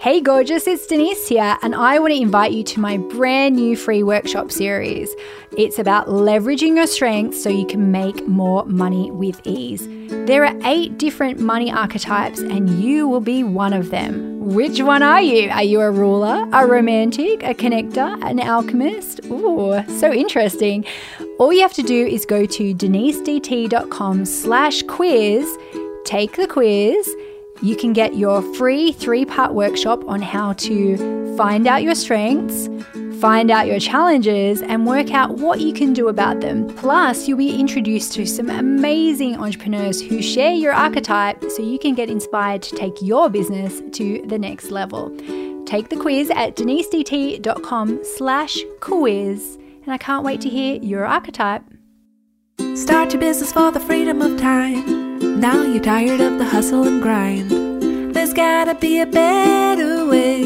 Hey, gorgeous, it's Denise here, and I want to invite you to my brand new free workshop series. It's about leveraging your strengths so you can make more money with ease. There are eight different money archetypes, and you will be one of them. Which one are you? Are you a ruler, a romantic, a connector, an alchemist? Ooh, so interesting. All you have to do is go to denisedt.com slash quiz, take the quiz, you can get your free three part workshop on how to find out your strengths, find out your challenges, and work out what you can do about them. Plus, you'll be introduced to some amazing entrepreneurs who share your archetype so you can get inspired to take your business to the next level. Take the quiz at denisedt.com slash quiz, and I can't wait to hear your archetype. Start your business for the freedom of time. Now you're tired of the hustle and grind. There's gotta be a better way.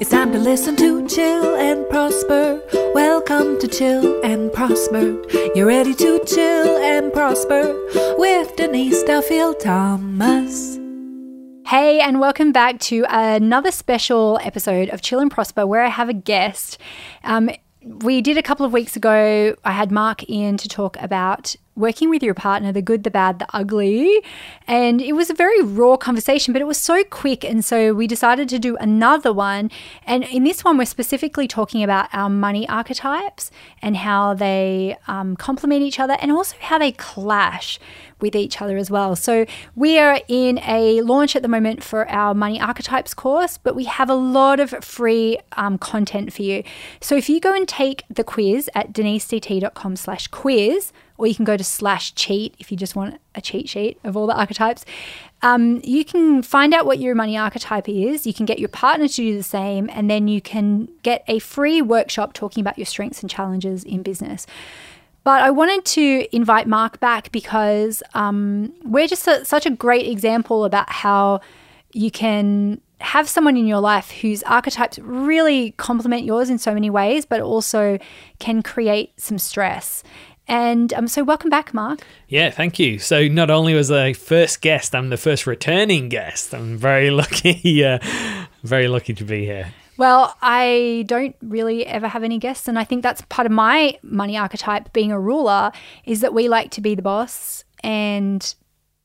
It's time to listen to Chill and Prosper. Welcome to Chill and Prosper. You're ready to chill and prosper with Denise Duffield Thomas. Hey, and welcome back to another special episode of Chill and Prosper where I have a guest. Um, we did a couple of weeks ago, I had Mark in to talk about working with your partner, the good, the bad, the ugly. And it was a very raw conversation, but it was so quick. And so we decided to do another one. And in this one, we're specifically talking about our money archetypes and how they um, complement each other and also how they clash with each other as well. So we are in a launch at the moment for our money archetypes course, but we have a lot of free um, content for you. So if you go and take the quiz at denisedt.com slash quiz, or you can go to slash cheat if you just want a cheat sheet of all the archetypes. Um, you can find out what your money archetype is. You can get your partner to do the same, and then you can get a free workshop talking about your strengths and challenges in business. But I wanted to invite Mark back because um, we're just a, such a great example about how you can have someone in your life whose archetypes really complement yours in so many ways, but also can create some stress. And um, so, welcome back, Mark. Yeah, thank you. So, not only was I first guest, I'm the first returning guest. I'm very lucky, uh, very lucky to be here. Well, I don't really ever have any guests, and I think that's part of my money archetype. Being a ruler is that we like to be the boss, and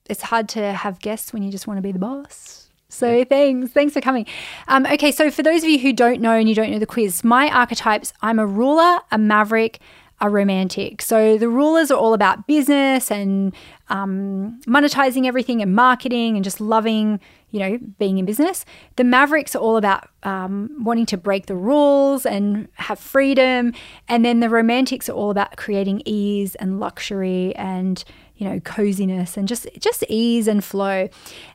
it's hard to have guests when you just want to be the boss. So thanks, thanks for coming. Um, okay, so for those of you who don't know and you don't know the quiz, my archetypes: I'm a ruler, a maverick, are romantic. So the rulers are all about business and um, monetizing everything and marketing and just loving, you know, being in business. The Mavericks are all about um, wanting to break the rules and have freedom. And then the Romantics are all about creating ease and luxury and you know coziness and just just ease and flow.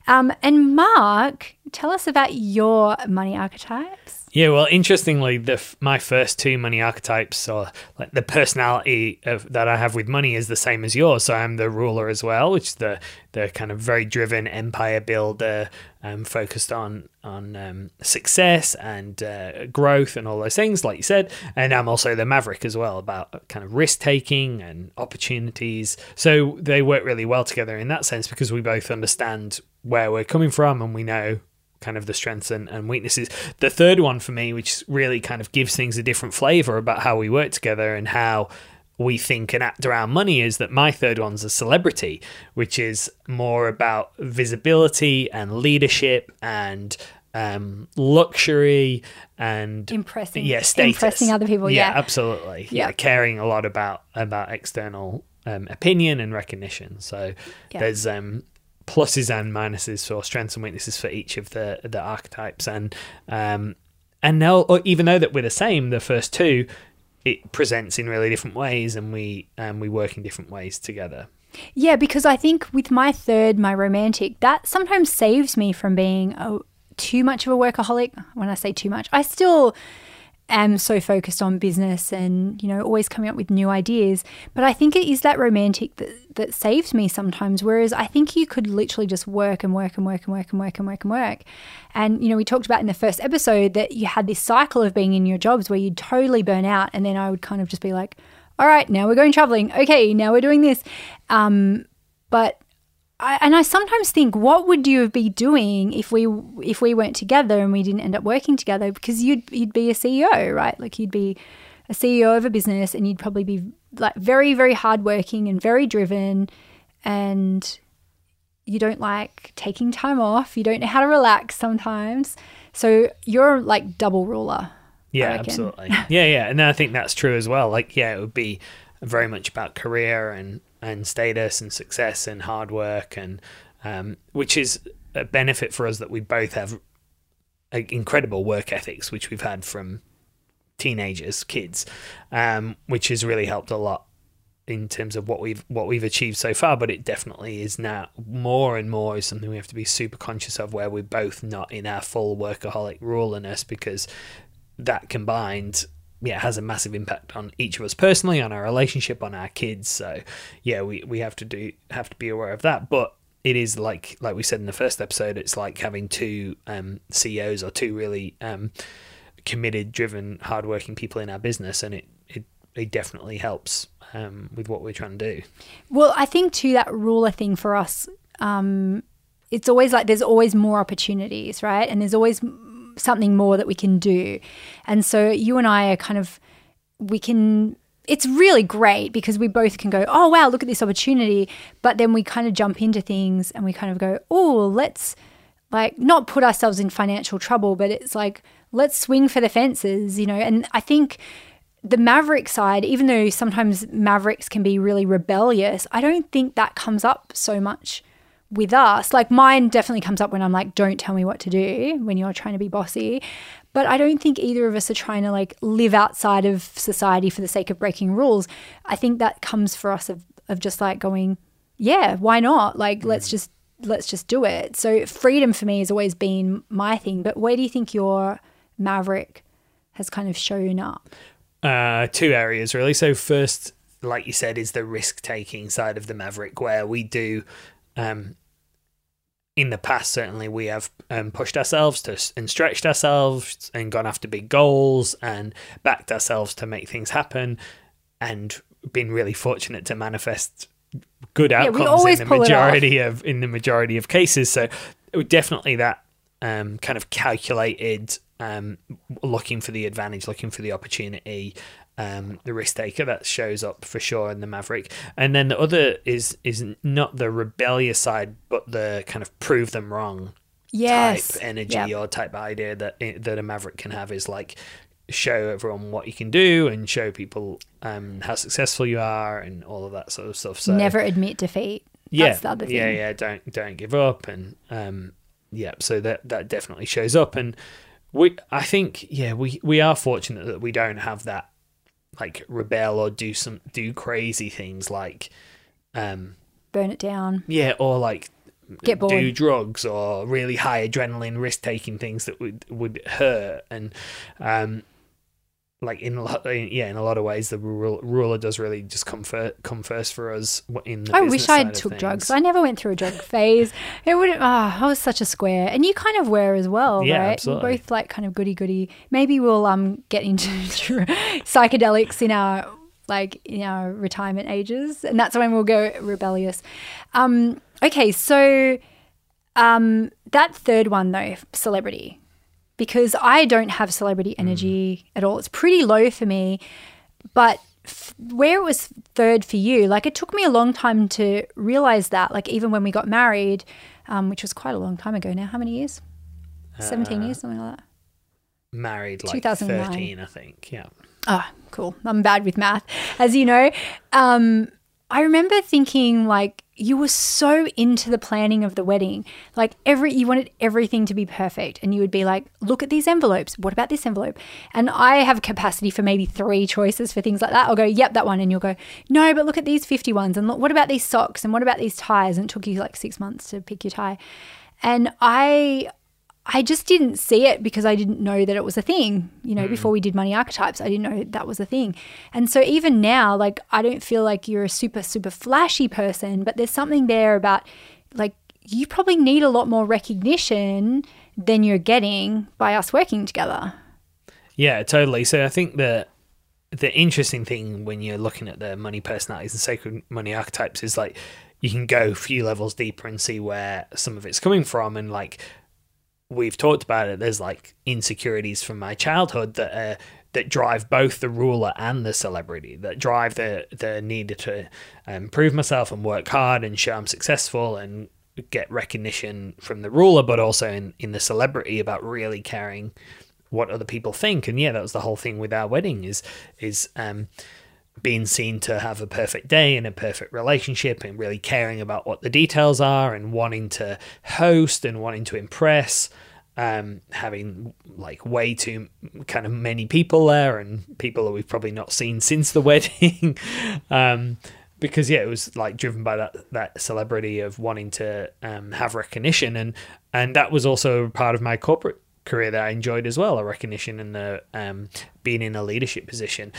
Um, and Mark, tell us about your money archetypes. Yeah, well, interestingly, the my first two money archetypes, or like the personality of, that I have with money, is the same as yours. So I'm the ruler as well, which is the the kind of very driven empire builder, um, focused on on um, success and uh, growth and all those things, like you said. And I'm also the maverick as well, about kind of risk taking and opportunities. So they work really well together in that sense because we both understand where we're coming from and we know kind of the strengths and, and weaknesses. The third one for me, which really kind of gives things a different flavor about how we work together and how we think and act around money is that my third one's a celebrity, which is more about visibility and leadership and um, luxury and impressing, yeah, status. impressing other people. Yeah, yeah. absolutely. Yeah. yeah. caring a lot about about external um, opinion and recognition. So there's um, pluses and minuses for strengths and weaknesses for each of the the archetypes. And um and now even though that we're the same the first two it presents in really different ways and we um, we work in different ways together. Yeah because i think with my third my romantic that sometimes saves me from being a, too much of a workaholic. When i say too much i still am so focused on business and you know always coming up with new ideas. But i think it is that romantic that that saves me sometimes whereas i think you could literally just work and work and work and work and work and work and work. And you know we talked about in the first episode that you had this cycle of being in your jobs where you'd totally burn out and then i would kind of just be like all right now we're going traveling. Okay now we're doing this. Um, but I, and I sometimes think, what would you be doing if we if we weren't together and we didn't end up working together? Because you'd you'd be a CEO, right? Like you'd be a CEO of a business, and you'd probably be like very very hardworking and very driven, and you don't like taking time off. You don't know how to relax sometimes. So you're like double ruler. Yeah, absolutely. yeah, yeah, and I think that's true as well. Like, yeah, it would be very much about career and and status and success and hard work and um, which is a benefit for us that we both have incredible work ethics, which we've had from teenagers, kids, um, which has really helped a lot in terms of what we've what we've achieved so far. But it definitely is now more and more is something we have to be super conscious of, where we're both not in our full workaholic ruleness because that combined yeah, has a massive impact on each of us personally, on our relationship, on our kids. So yeah, we, we have to do have to be aware of that. But it is like like we said in the first episode, it's like having two um, CEOs or two really um, committed, driven, hardworking people in our business, and it it, it definitely helps um, with what we're trying to do. Well, I think too that ruler thing for us. Um, it's always like there's always more opportunities, right? And there's always something more that we can do. And so you and I are kind of, we can, it's really great because we both can go, oh, wow, look at this opportunity. But then we kind of jump into things and we kind of go, oh, let's like not put ourselves in financial trouble, but it's like, let's swing for the fences, you know? And I think the maverick side, even though sometimes mavericks can be really rebellious, I don't think that comes up so much with us. Like mine definitely comes up when I'm like, don't tell me what to do when you're trying to be bossy. But I don't think either of us are trying to like live outside of society for the sake of breaking rules. I think that comes for us of, of just like going, yeah, why not? Like, mm. let's just let's just do it. So freedom for me has always been my thing. But where do you think your maverick has kind of shown up? Uh, two areas really. So first, like you said, is the risk taking side of the maverick, where we do um, in the past, certainly, we have um, pushed ourselves to and stretched ourselves and gone after big goals and backed ourselves to make things happen, and been really fortunate to manifest good outcomes yeah, in the majority of in the majority of cases. So definitely that um, kind of calculated um, looking for the advantage, looking for the opportunity, um, the risk taker that shows up for sure in the Maverick, and then the other is is not the rebellious side, but the kind of prove them wrong yes. type energy yep. or type idea that that a Maverick can have is like show everyone what you can do and show people um, how successful you are and all of that sort of stuff. So never admit defeat. Yeah, yeah, yeah. Don't don't give up and um, yeah. So that that definitely shows up and we I think yeah we we are fortunate that we don't have that like rebel or do some do crazy things like um burn it down. Yeah, or like get bored. do drugs or really high adrenaline risk taking things that would would hurt and um like in a lot, yeah, in a lot of ways, the ruler does really just come first, come first for us. In the I wish I took drugs. I never went through a drug phase. It would. Oh, I was such a square, and you kind of were as well, yeah, right? Absolutely. We're both like kind of goody goody. Maybe we'll um get into psychedelics in our like in our retirement ages, and that's when we'll go rebellious. Um. Okay, so um that third one though, celebrity because I don't have celebrity mm. energy mm. at all. It's pretty low for me. But f- where it was third for you, like it took me a long time to realize that. Like even when we got married, um, which was quite a long time ago now. How many years? Uh, 17 years, something like that. Married like 13, I think. Yeah. Ah, oh, cool. I'm bad with math, as you know. Um, I remember thinking like you were so into the planning of the wedding. Like every you wanted everything to be perfect and you would be like, "Look at these envelopes. What about this envelope?" And I have capacity for maybe 3 choices for things like that. I'll go, "Yep, that one." And you'll go, "No, but look at these 50 ones and look, what about these socks and what about these ties?" And it took you like 6 months to pick your tie. And I I just didn't see it because I didn't know that it was a thing. You know, mm. before we did money archetypes, I didn't know that was a thing. And so even now, like, I don't feel like you're a super, super flashy person, but there's something there about like you probably need a lot more recognition than you're getting by us working together. Yeah, totally. So I think that the interesting thing when you're looking at the money personalities and sacred money archetypes is like you can go a few levels deeper and see where some of it's coming from and like we've talked about it there's like insecurities from my childhood that uh, that drive both the ruler and the celebrity that drive the the need to improve myself and work hard and show I'm successful and get recognition from the ruler but also in in the celebrity about really caring what other people think. And yeah that was the whole thing with our wedding is is um being seen to have a perfect day and a perfect relationship and really caring about what the details are and wanting to host and wanting to impress um, having like way too kind of many people there and people that we've probably not seen since the wedding. Um, because yeah it was like driven by that that celebrity of wanting to um, have recognition. And and that was also part of my corporate career that I enjoyed as well a recognition and the um, being in a leadership position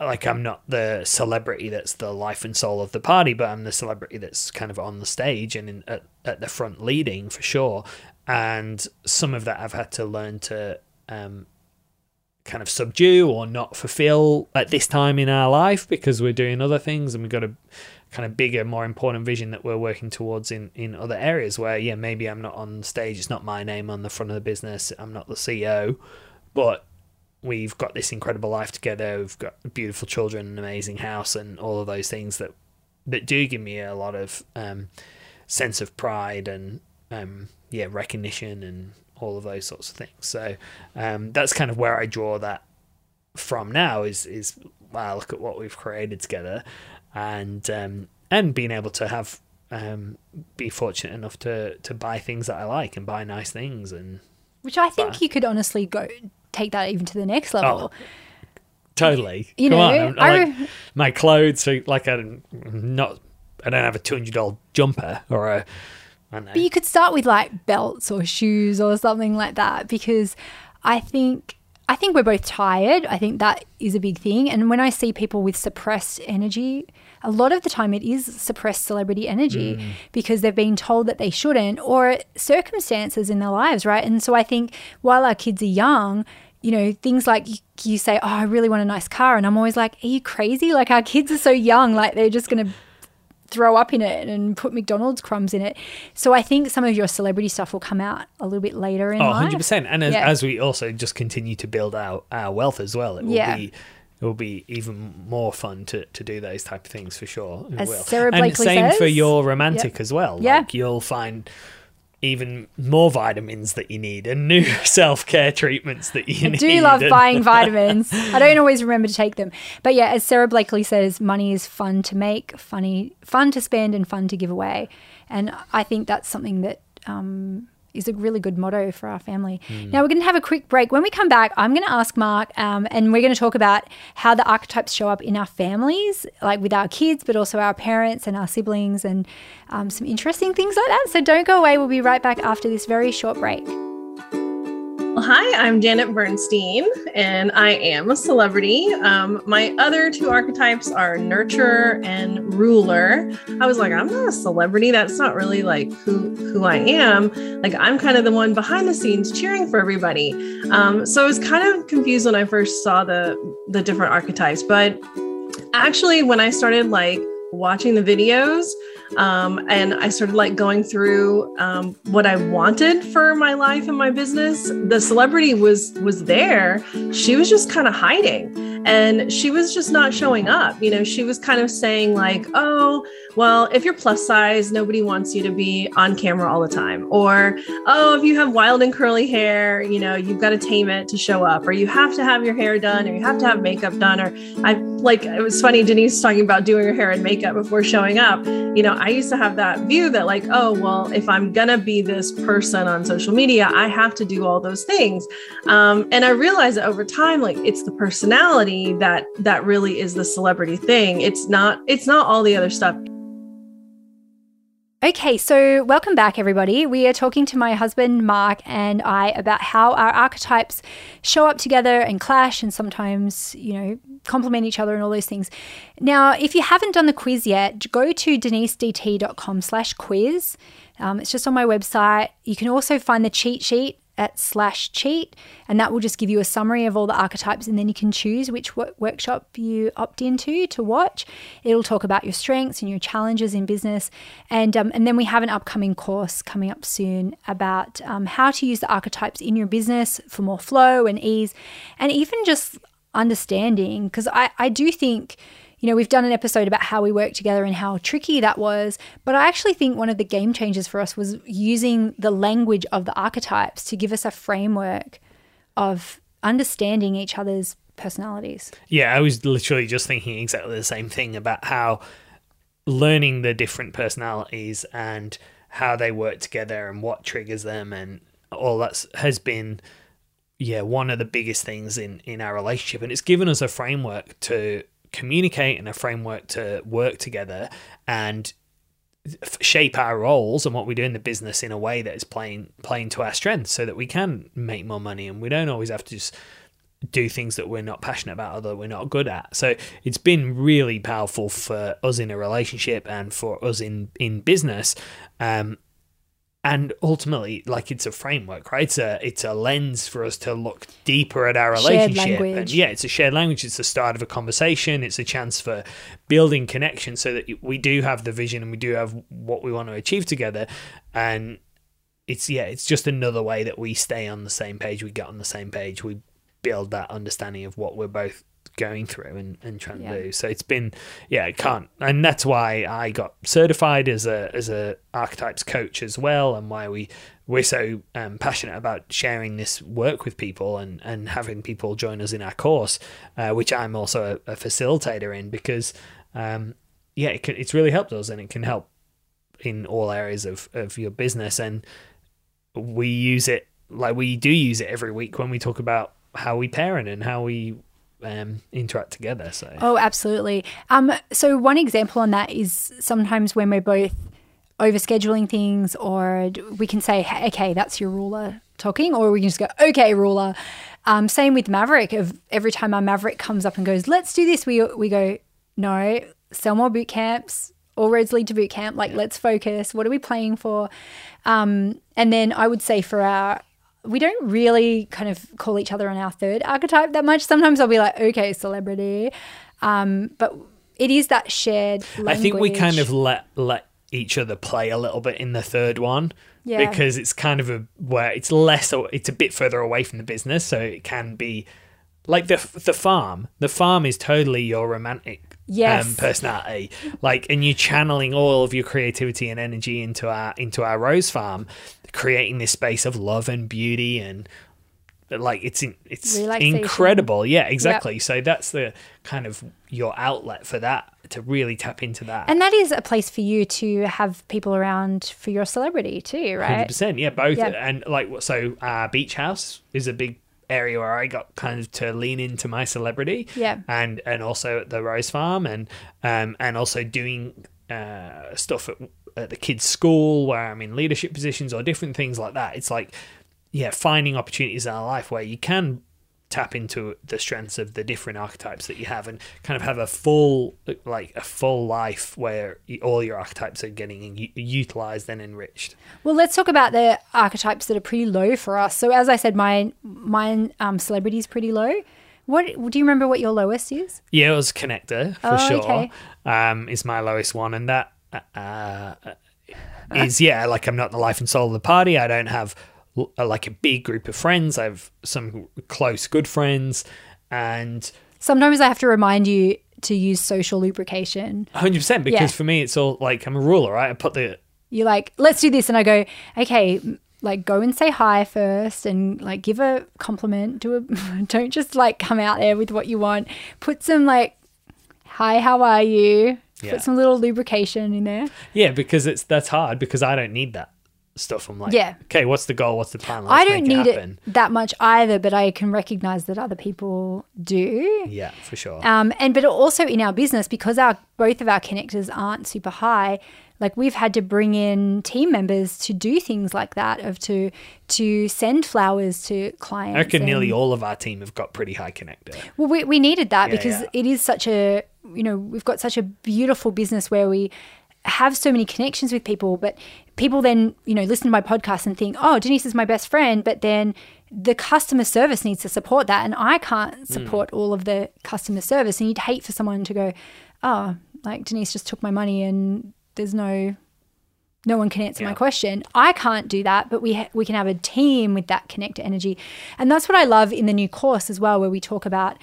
like I'm not the celebrity that's the life and soul of the party, but I'm the celebrity that's kind of on the stage and in, at, at the front leading for sure. And some of that I've had to learn to um, kind of subdue or not fulfill at this time in our life because we're doing other things and we've got a kind of bigger, more important vision that we're working towards in, in other areas where, yeah, maybe I'm not on stage, it's not my name on the front of the business, I'm not the CEO, but we've got this incredible life together. We've got beautiful children, an amazing house, and all of those things that that do give me a lot of um, sense of pride and um, yeah, recognition and all of those sorts of things. So um, that's kind of where I draw that from now. Is is wow, look at what we've created together, and um, and being able to have um, be fortunate enough to to buy things that I like and buy nice things and which I think you could honestly go take that even to the next level. Oh, totally. You Come know, on, I like re- my clothes. So like I'm not. I don't have a two hundred dollar jumper or a. I don't know. But you could start with like belts or shoes or something like that because I think I think we're both tired. I think that is a big thing. And when I see people with suppressed energy, a lot of the time it is suppressed celebrity energy mm. because they've been told that they shouldn't or circumstances in their lives, right? And so I think while our kids are young, you know, things like you, you say, Oh, I really want a nice car. And I'm always like, Are you crazy? Like, our kids are so young, like, they're just going to throw up in it and put McDonald's crumbs in it. So I think some of your celebrity stuff will come out a little bit later in Oh, life. 100%. And as, Yeah. as we also just continue to build our, our wealth as well, it will Yeah. be it will be even more fun to, to do those type of things for sure. As will. Sarah and Blakely same for your romantic as well. Yeah. Like you'll find even more vitamins that you need and new self care treatments that you I need. do love and- buying vitamins. I don't always remember to take them. But yeah, as Sara Blakely says, money is fun to make, funny, fun to spend, and fun to give away. And I think that's something that um, is a really good motto for our family. Hmm. Now we're going to have a quick break. When we come back, I'm going to ask Mark, um, and we're going to talk about how the archetypes show up in our families, like with our kids, but also our parents and our siblings, and um, some interesting things like that. So don't go away. We'll be right back after this very short break. Hi, I'm Janet Bernstein, and I am a celebrity. Um, my other two archetypes are nurturer and ruler. I was like, I'm not a celebrity. That's not really like who who I am. Like, I'm kind of the one behind the scenes cheering for everybody. Um, so I was kind of confused when I first saw the the different archetypes, but actually, when I started like watching the videos um, and I started like going through um, what I wanted for my life and my business. The celebrity was was there. She was just kind of hiding, and she was just not showing up. You know, she was kind of saying like, "Oh, well, if you're plus size, nobody wants you to be on camera all the time," or "Oh, if you have wild and curly hair, you know, you've got to tame it to show up," or "You have to have your hair done, or you have to have makeup done," or I like it was funny. Denise talking about doing her hair and makeup before showing up. You know, I used to have that view that like, oh, well, if I'm gonna be this person on social media, I have to do all those things. Um, and I realized that over time, like it's the personality that that really is the celebrity thing. It's not. It's not all the other stuff. Okay, so welcome back, everybody. We are talking to my husband, Mark, and I about how our archetypes show up together and clash and sometimes, you know, complement each other and all those things. Now, if you haven't done the quiz yet, go to denisedt.com slash quiz. Um, it's just on my website. You can also find the cheat sheet at slash cheat, and that will just give you a summary of all the archetypes, and then you can choose which wo- workshop you opt into to watch. It'll talk about your strengths and your challenges in business, and um, and then we have an upcoming course coming up soon about um, how to use the archetypes in your business for more flow and ease, and even just understanding because I I do think you know, we've done an episode about how we work together and how tricky that was. But I actually think one of the game changers for us was using the language of the archetypes to give us a framework of understanding each other's personalities. Yeah, I was literally just thinking exactly the same thing about how learning the different personalities and how they work together and what triggers them and all that has been yeah one of the biggest things in in our relationship and it's given us a framework to communicate and a framework to work together and shape our roles and what we do in the business in a way that is playing playing to our strengths so that we can make more money and we don't always have to just do things that we're not passionate about or that we're not good at. So it's been really powerful for us in a relationship and for us in in business. Um, and ultimately like it's a framework right? It's a it's a lens for us to look deeper at our Shared relationship. And yeah it's a shared language. It's the start of a conversation. It's a chance for building connection so that we do have the vision and we do have what we want to achieve together. And it's yeah it's just another way that we stay on the same page. We get on the same page. We build that understanding of what we're both going through and, and trying Yeah. to do so it's been yeah it can't and that's why i got certified as a as a archetypes coach as well and why we we're so um, passionate about sharing this work with people and and having people join us in our course uh, which i'm also a, a facilitator in because um yeah it can, it's really helped us and it can help in all areas of of your business and we use it like we do use it every week when we talk about how we parent and how we um, interact together. So Oh, absolutely. Um, so one example on that is sometimes when we're both overscheduling things, or we can say, "Hey, "Okay, that's your ruler talking," or we can just go, "Okay, ruler." Um, same with Maverick. Of every time our Maverick comes up and goes, "Let's do this," we we go, "No, sell more boot camps." All roads lead to boot camp. Like, let's focus. What are we playing for? Um, and then I would say for our we don't really kind of call each other on our third archetype that much. Sometimes I'll be like, okay, celebrity. Um, but it is that shared language. I think we kind of let let each other play a little bit in the third one. Yeah. Because it's kind of a where it's less it's a bit further away from the business, so it can be like the the farm. The farm is totally your romantic Yes. um, personality. Like, and you're channeling all of your creativity and energy into our into our rose farm, creating this space of love and beauty and like it's in, it's incredible. Yeah, exactly. So that's the kind of your outlet for that to really tap into that. And that is a place for you to have people around for your celebrity too, right? Hundred right? percent, yeah, both, Yeah. and like so, uh, beach house is a big area where I got kind of to lean into my celebrity, Yeah. and and also at the Rose Farm, and um, and also doing uh stuff at, at the kids' school where I'm in leadership positions or different things like that. It's like, yeah, finding opportunities in our life where you can tap into the strengths of the different archetypes that you have and kind of have a full like a full life where all your archetypes are getting utilized and enriched Well, let's talk about the archetypes that are pretty low for us. So, as I said, my mine um, celebrity is pretty low. What do you remember? What your lowest is? Yeah, it was connector for Oh, sure. okay. Um, is my lowest one, and that uh, is yeah, like I'm not the life and soul of the party. I don't have uh, like a big group of friends. I have some close, good friends, and Sometimes I have to remind you to use social lubrication. 100 percent because Yeah. for me, it's all like I'm a ruler, right? I put the You're like, let's do this, and I go, okay, like go and say hi first, and like give a compliment. Do a, don't just like come out there with what you want. Put some like, hi, how are you? Yeah. Put some little lubrication in there. yeah because it's that's hard because I don't need that stuff. I'm like, Yeah. okay, what's the goal? What's the plan? Let's I don't need it it that much either, but I can recognize that other people do. Yeah, for sure. Um, and but also in our business because our both of our connectors aren't super high, like we've had to bring in team members to do things like that of to to send flowers to clients. I reckon nearly all of our team have got pretty high connector. well, we, we needed that Yeah, because yeah. it is such a, you know, we've got such a beautiful business where we have so many connections with people, but people then, you know, listen to my podcast and think, oh, Denise is my best friend, but then the customer service needs to support that. And I can't hmm. support all of the customer service. And you'd hate for someone to go, oh, like Denise just took my money and there's no no one can answer my question. I can't do that, but we ha- we can have a team with that connected energy, and that's what I love in the new course as well, where we talk about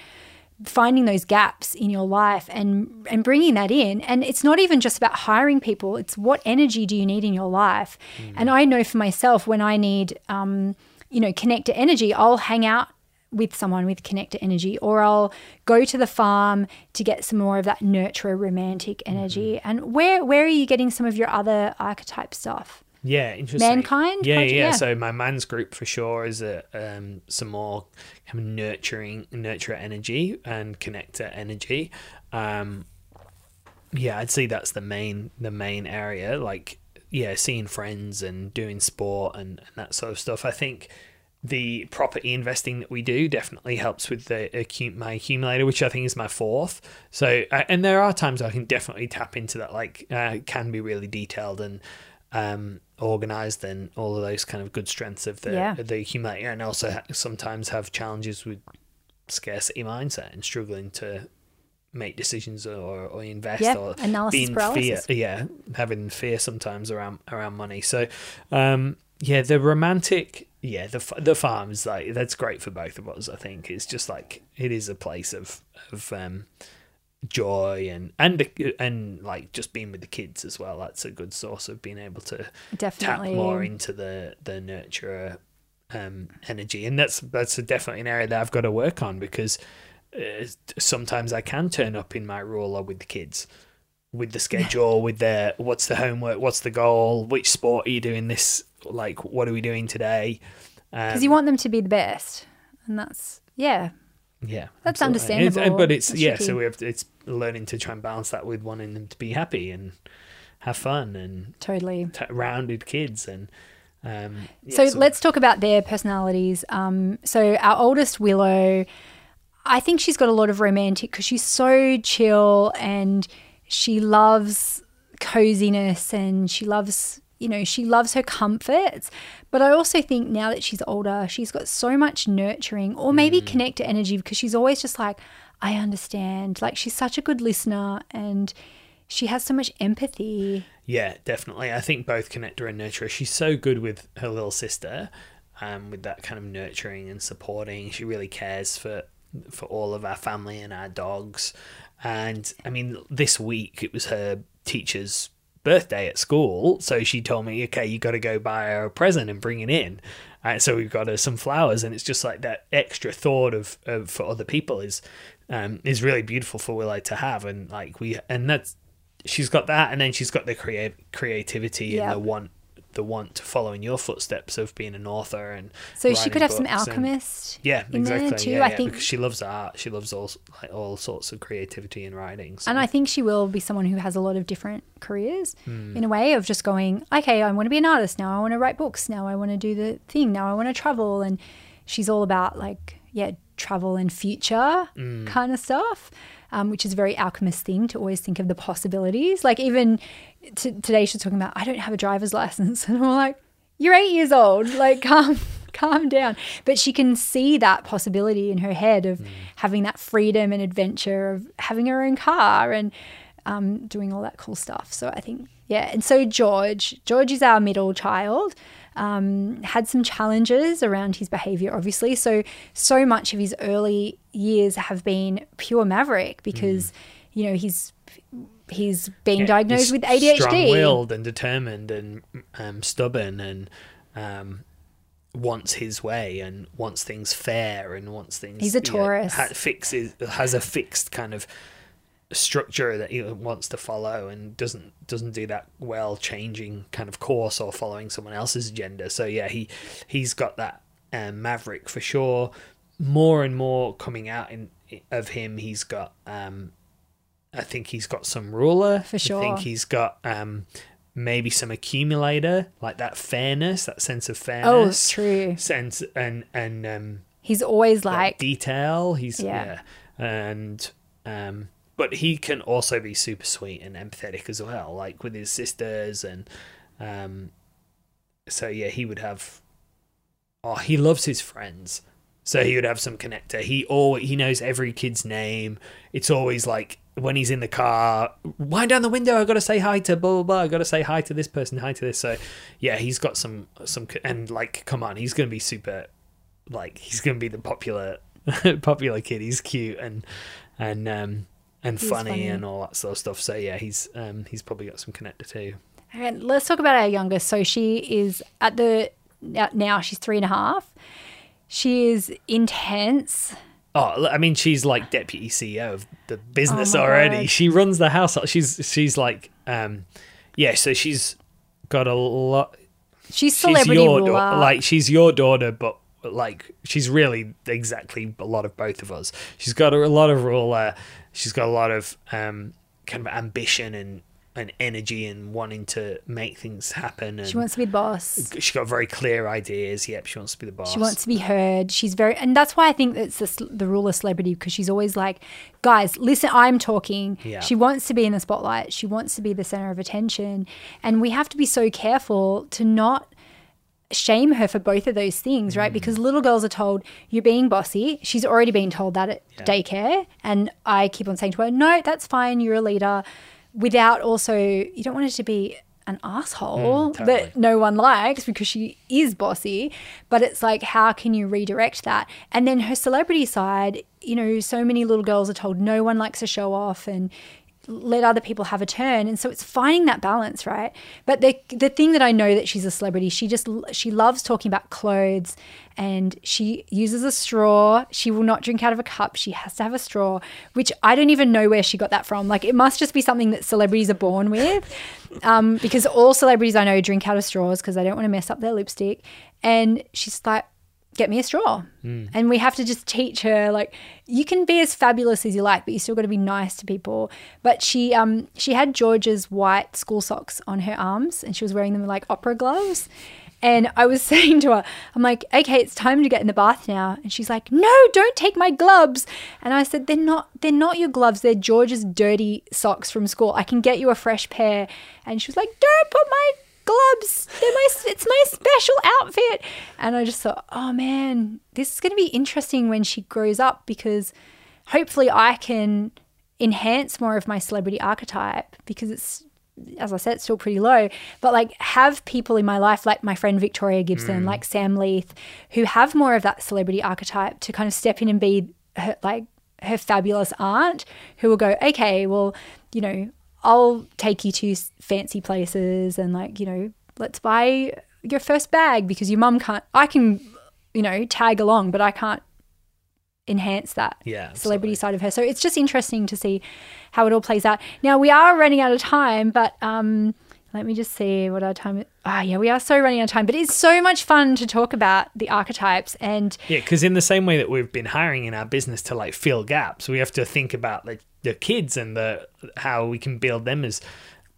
finding those gaps in your life and and bringing that in. And it's not even just about hiring people; it's what energy do you need in your life. And I know for myself when I need, um, you know, connected energy, I'll hang out with someone with connected energy, or I'll go to the farm to get some more of that nurturer romantic energy. And where where are you getting some of your other archetype stuff? Yeah, interesting. Mankind Yeah, yeah. Yeah. So my man's group for sure is a um, some more kind of nurturing, nurture energy and connector energy. Um, yeah, I'd say that's the main the main area. Like, yeah, seeing friends and doing sport and, and that sort of stuff. I think the property investing that we do definitely helps with the my accumulator, which I think is my fourth. So, uh, and there are times I can definitely tap into that. Like, uh, it can be really detailed and um, organized, and all of those kind of good strengths of the Yeah. the accumulator, and also ha- sometimes have challenges with scarcity mindset and struggling to make decisions or, or invest Yeah, or analysis being paralysis. fear yeah having fear sometimes around around money so um yeah the romantic yeah the the farms like that's great for both of us i think it's just like it is a place of of um joy and and and like just being with the kids as well that's a good source of being able to Definitely. tap more into the the nurturer um, energy, and that's that's definitely an area that I've got to work on because uh, sometimes I can turn up in my ruler with the kids, with the schedule, with the what's the homework, what's the goal, which sport are you doing this, like what are we doing today? because Um, you want them to be the best, and that's yeah. Yeah, That's absolutely. It's- understandable. but it's That's yeah, tricky. so we have to, it's learning to try and balance that with wanting them to be happy and have fun and Totally. t- rounded kids and. Um, yeah, so some- let's talk about their personalities. Um, so our oldest Willow, I think she's got a lot of romantic because she's so chill and she loves coziness and she loves you know she loves her comforts but i also think now that she's older she's got so much nurturing or maybe Mm. connect to energy because she's always just like i understand like she's such a good listener and she has so much empathy Yeah, definitely. I think both connector and nurturer. She's so good with her little sister, um, with that kind of nurturing and supporting. She really cares for for all of our family and our dogs. And I mean, this week it was her teacher's birthday at school, so she told me, "Okay, you got to go buy her a present and bring it in." Uh, so we've got her some flowers, and it's just like that extra thought of, of for other people is um, is really beautiful for Willow to have, and like we and that's she's got that, and then she's got the create creativity Yep. and the want the want to follow in your footsteps of being an author and so she could have some books and- alchemist yeah, in there exactly. too. yeah, I yeah, think because she loves art. She loves all like all sorts of creativity and writing. So. And I think she will be someone who has a lot of different careers Hmm. in a way of just going, okay, I want to be an artist now. I want to write books now. I want to do the thing now. I want to travel. And she's all about like, yeah, travel and future Hmm. kind of stuff, um, which is a very alchemist thing to always think of the possibilities. Like even t- today she's talking about, I don't have a driver's license. And I'm like, you're eight years old. Like, calm, calm down. But she can see that possibility in her head of having that freedom and adventure of having her own car and um, doing all that cool stuff. So I think, yeah. And so George, George is our middle child. Um, had some challenges around his behavior, obviously. So, so much of his early years have been pure maverick because, you know, he's he's being Yeah, diagnosed with ADHD. Strong-willed and determined and um, stubborn and um, wants his way and wants things fair and wants things. He's a Taurus. ha- fixes has a fixed kind of structure that he wants to follow and doesn't doesn't do that well changing kind of course or following someone else's agenda so yeah he he's got that um, maverick for sure more and more coming out in of him he's got um I think he's got some ruler. For sure. I think he's got um, maybe some accumulator, like that fairness, that sense of fairness. Oh, true. Sense and and um, He's always like like, detail. He's Yeah. yeah, and um, but he can also be super sweet and empathetic as well, like with his sisters and um, so yeah, he would have. Oh, he loves his friends. So he would have some connector. He always he knows every kid's name. It's always like when he's in the car, wind down the window. I got to say hi to blah blah blah. I got to say hi to this person, hi to this. So yeah, he's got some some and like come on, he's gonna be super. Like he's gonna be the popular popular kid. He's cute and and um and funny, funny. and all that sort of stuff. So yeah, he's um he's probably got some connector too. And let's talk about our youngest. So she is at the now she's three and a half. She is intense. Oh, I mean, she's like deputy CEO of the business Oh already. God. She runs the house. She's she's like, um, yeah. So she's got a lot. She's She's celebrity your ruler. Like she's your daughter, but like she's really exactly a lot of both of us. She's got a, lot of ruler. She's got a lot of um, kind of ambition and and energy and wanting to make things happen. And she wants to be the boss. She's got very clear ideas. Yep, she wants to be the boss. She wants to be heard. She's very, and that's why I think it's the, the ruler celebrity because she's always like, guys, listen, I'm talking. Yeah. She wants to be in the spotlight. She wants to be the center of attention. And we have to be so careful to not shame her for both of those things, Mm. right? Because little girls are told, you're being bossy. She's already been told that at daycare. And I keep on saying to her, no, that's fine. You're a leader. Without also, you don't want her to be an asshole Mm, totally. that no one likes because she is bossy. But it's like, how can you redirect that? And then her celebrity side, you know, so many little girls are told no one likes to show off and let other people have a turn. And so it's finding that balance right? But the the thing that i know that she's a celebrity she just she loves talking about clothes and she uses a straw. She will not drink out of a cup. She has to have a straw which i don't even know where she got that from. Like it must just be something that celebrities are born with um, because all celebrities i know drink out of straws because they don't want to mess up their lipstick. And she's like get me a straw. And we have to just teach her like you can be as fabulous as you like, but you still got to be nice to people. But she um she had George's white school socks on her arms and she was wearing them like opera gloves. And I was saying to her, I'm like, okay, it's time to get in the bath now. And she's like, no, don't take my gloves. And I said, they're not, they're not your gloves. They're George's dirty socks from school. I can get you a fresh pair. And she was like, don't put my gloves. They're my, it's my special outfit. And I just thought, oh man, this is going to be interesting when she grows up because hopefully I can enhance more of my celebrity archetype because it's, as I said, it's still pretty low, but like have people in my life like my friend Victoria Gibson, mm. like Sam Leith, who have more of that celebrity archetype to kind of step in and be her, like her fabulous aunt who will go, okay, well, you know, I'll take you to fancy places and like, you know, let's buy your first bag because your mum can't, I can, you know, tag along, but I can't enhance that Yeah, celebrity absolutely. side of her. So it's just interesting to see how it all plays out. Now we are running out of time, but um, let me just see what our time. Ah, yeah, we are so running out of time, but it's so much fun to talk about the archetypes and Yeah, because in the same way that we've been hiring in our business to like fill gaps, we have to think about the, the kids and the how we can build them as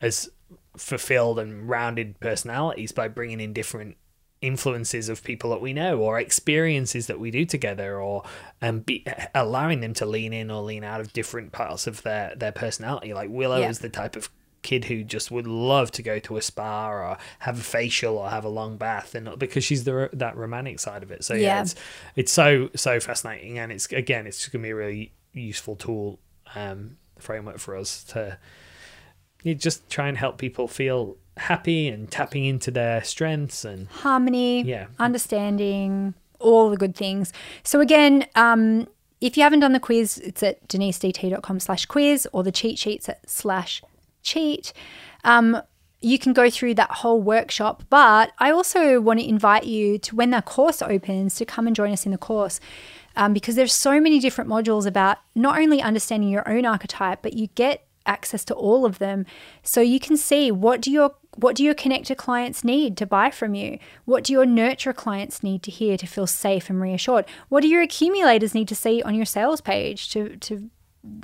as fulfilled and rounded personalities by bringing in different influences of people that we know or experiences that we do together or um, be, allowing them to lean in or lean out of different parts of their their personality like willow Yeah. is the type of kid who just would love to go to a spa or have a facial or have a long bath and because she's the that romantic side of it so yeah, Yeah. it's it's so so fascinating and it's again it's going to be a really useful tool um framework for us to you just try and help people feel happy and tapping into their strengths and harmony, Yeah. understanding, all the good things. So again, um, if you haven't done the quiz, it's at denisedt.com slash quiz or the cheat sheets at slash cheat. Um, you can go through that whole workshop, but I also want to invite you to when the course opens to come and join us in the course. Um, because there's so many different modules about not only understanding your own archetype, but you get access to all of them. So you can see what do your what do your connector clients need to buy from you? What do your nurture clients need to hear to feel safe and reassured? What do your accumulators need to see on your sales page to to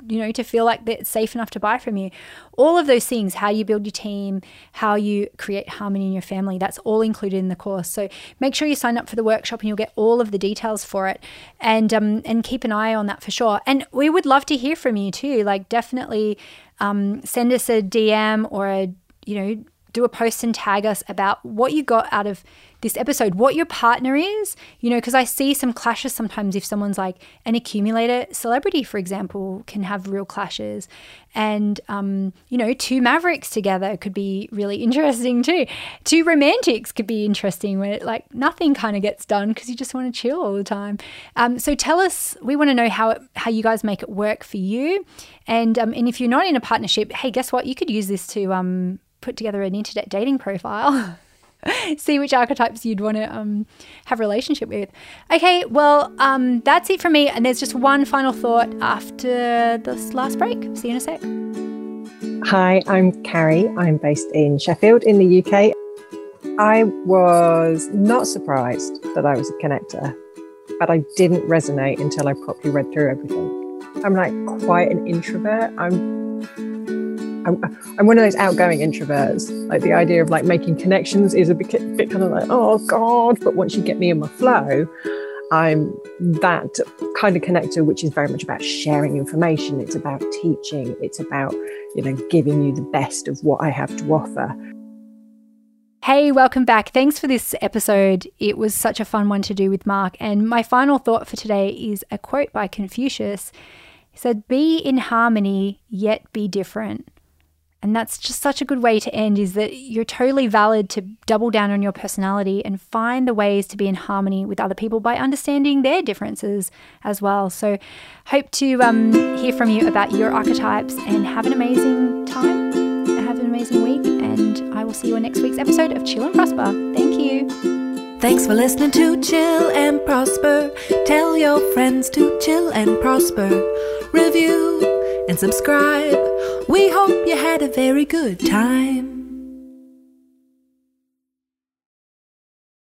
you know to feel like it's safe enough to buy from you. All of those things how you build your team how you create harmony in your family that's all included in the course. So make sure you sign up for the workshop and you'll get all of the details for it. And um, and keep an eye on that for sure. And we would love to hear from you too. Like definitely um, send us a dm or a you know do a post and tag us about what you got out of this episode, what your partner is, you know, because I see some clashes sometimes if someone's like an accumulator celebrity, for example, can have real clashes. And, um, you know, two mavericks together could be really interesting too. Two romantics could be interesting where like nothing kind of gets done because you just want to chill all the time. Um, so tell us, we want to know how, it, how you guys make it work for you. And, um, and if you're not in a partnership, hey, guess what? You could use this to um, put together an internet dating profile. see which archetypes you'd want to um, have a relationship with. Okay, well, um, that's it from me. And there's just one final thought after this last break. See you in a sec. Hi, I'm Carrie. I'm based in Sheffield in the UK. I was not surprised that I was a connector, but I didn't resonate until I properly read through everything. I'm like quite an introvert. I'm I'm, I'm one of those outgoing introverts. Like the idea of like making connections is a bit, bit kind of like, oh God. But once you get me in my flow, I'm that kind of connector, which is very much about sharing information. It's about teaching. It's about, you know, giving you the best of what I have to offer. Hey, welcome back. Thanks for this episode. It was such a fun one to do with Mark. And my final thought for today is a quote by Confucius. He said, Be in harmony, yet be different. And that's just such a good way to end is that you're totally valid to double down on your personality and find the ways to be in harmony with other people by understanding their differences as well. So, hope to um, hear from you about your archetypes and have an amazing time. Have an amazing week. And I will see you on next week's episode of Chill and Prosper. Thank you. Thanks for listening to Chill and Prosper. Tell your friends to chill and prosper. Review and subscribe. We hope you had a very good time.